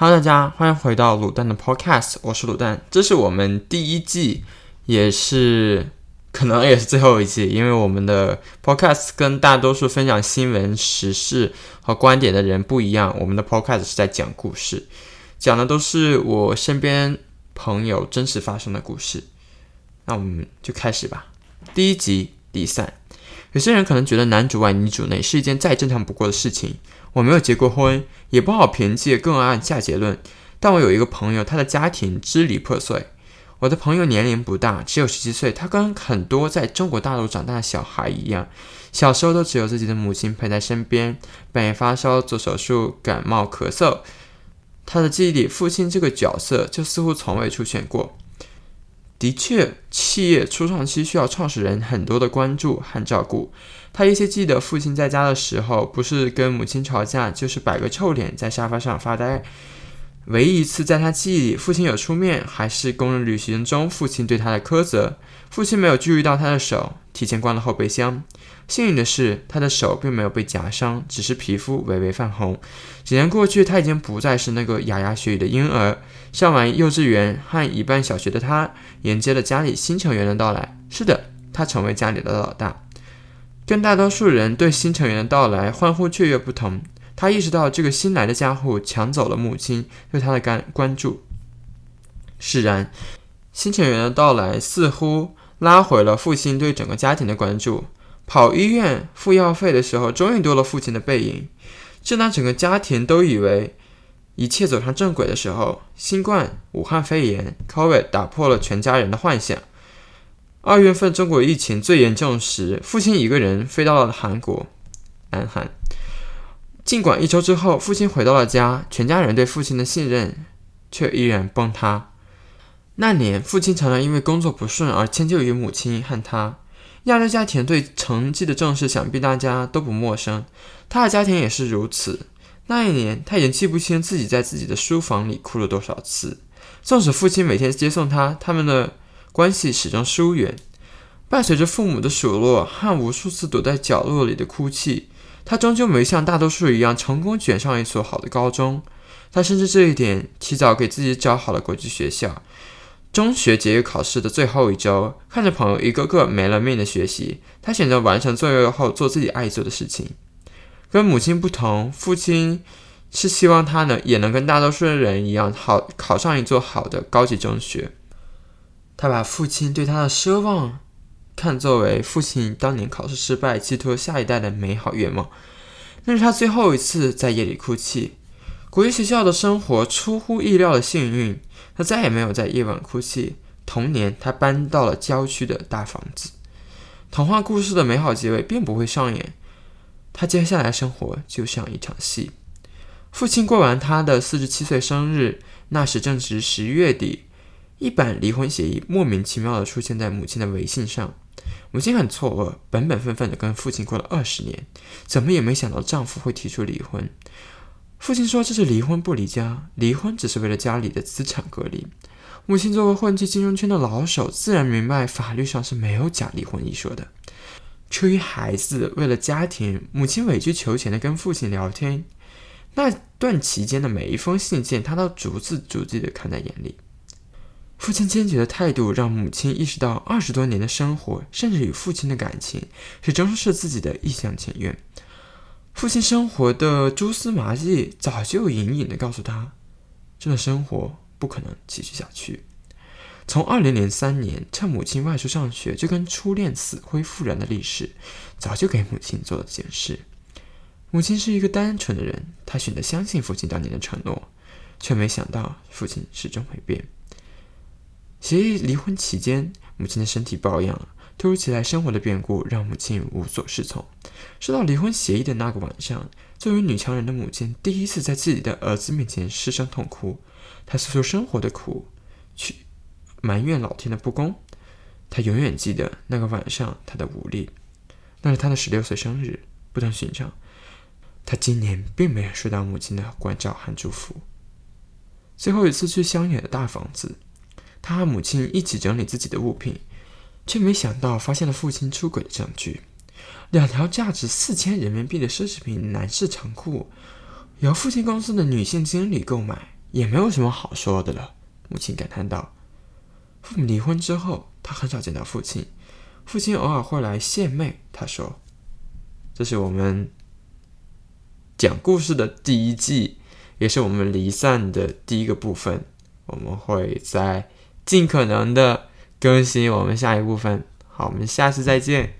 Hello，大家欢迎回到卤蛋的 Podcast，我是卤蛋，这是我们第一季，也是可能也是最后一季，因为我们的 Podcast 跟大多数分享新闻时事和观点的人不一样，我们的 Podcast 是在讲故事，讲的都是我身边朋友真实发生的故事。那我们就开始吧。第一集离散，有些人可能觉得男主外女主内是一件再正常不过的事情。我没有结过婚，也不好凭借个案下结论。但我有一个朋友，他的家庭支离破碎。我的朋友年龄不大，只有十七岁。他跟很多在中国大陆长大的小孩一样，小时候都只有自己的母亲陪在身边，半夜发烧、做手术、感冒、咳嗽。他的记忆里，父亲这个角色就似乎从未出现过。的确，企业初创期需要创始人很多的关注和照顾。他依稀记得父亲在家的时候，不是跟母亲吵架，就是摆个臭脸在沙发上发呆。唯一一次在他记忆里，父亲有出面，还是工人旅行中父亲对他的苛责。父亲没有注意到他的手，提前关了后备箱。幸运的是，他的手并没有被夹伤，只是皮肤微微泛红。几年过去，他已经不再是那个牙牙学语的婴儿。上完幼稚园和一半小学的他，迎接了家里新成员的到来。是的，他成为家里的老大。跟大多数人对新成员的到来欢呼雀跃不同，他意识到这个新来的家伙抢走了母亲对他的关关注。释然，新成员的到来似乎拉回了父亲对整个家庭的关注。跑医院付药费的时候，终于多了父亲的背影。正当整个家庭都以为一切走上正轨的时候，新冠、武汉肺炎 （COVID） 打破了全家人的幻想。二月份中国疫情最严重时，父亲一个人飞到了韩国（南韩）。尽管一周之后，父亲回到了家，全家人对父亲的信任却依然崩塌。那年，父亲常常因为工作不顺而迁就于母亲和他。亚洲家庭对成绩的重视，想必大家都不陌生。他的家庭也是如此。那一年，他已经记不清自己在自己的书房里哭了多少次。纵使父亲每天接送他，他们的关系始终疏远。伴随着父母的数落和无数次躲在角落里的哭泣，他终究没像大多数一样成功卷上一所好的高中。他甚至这一点提早给自己找好了国际学校。中学结业考试的最后一周，看着朋友一个个没了命的学习，他选择完成作业后做自己爱做的事情。跟母亲不同，父亲是希望他能也能跟大多数的人一样，好考上一座好的高级中学。他把父亲对他的奢望看作为父亲当年考试失败，寄托下一代的美好愿望。那是他最后一次在夜里哭泣。国际学校的生活出乎意料的幸运。他再也没有在夜晚哭泣。同年，他搬到了郊区的大房子。童话故事的美好结尾并不会上演。他接下来生活就像一场戏。父亲过完他的四十七岁生日，那时正值十一月底，一版离婚协议莫名其妙的出现在母亲的微信上。母亲很错愕，本本分分的跟父亲过了二十年，怎么也没想到丈夫会提出离婚。父亲说：“这是离婚不离家，离婚只是为了家里的资产隔离。”母亲作为混迹金融圈的老手，自然明白法律上是没有假离婚一说的。出于孩子，为了家庭，母亲委曲求全的跟父亲聊天。那段期间的每一封信件，他都逐字逐句的看在眼里。父亲坚决的态度让母亲意识到，二十多年的生活，甚至与父亲的感情，始终是自己的一厢情愿。父亲生活的蛛丝马迹早就隐隐的告诉他，这样的生活不可能继续下去。从二零零三年趁母亲外出上学就跟初恋死灰复燃的历史，早就给母亲做了解释。母亲是一个单纯的人，她选择相信父亲当年的承诺，却没想到父亲始终会变。协议离婚期间，母亲的身体抱恙。突如其来生活的变故让母亲无所适从。收到离婚协议的那个晚上，作为女强人的母亲第一次在自己的儿子面前失声痛哭。她诉说生活的苦，去埋怨老天的不公。她永远记得那个晚上她的无力。那是她的十六岁生日，不同寻常。她今年并没有收到母亲的关照和祝福。最后一次去乡野的大房子，他和母亲一起整理自己的物品。却没想到发现了父亲出轨的证据。两条价值四千人民币的奢侈品男士长裤，由父亲公司的女性经理购买，也没有什么好说的了。母亲感叹道：“父母离婚之后，他很少见到父亲，父亲偶尔会来献媚。”他说：“这是我们讲故事的第一季，也是我们离散的第一个部分。我们会在尽可能的更新我们下一部分。好，我们下次再见。”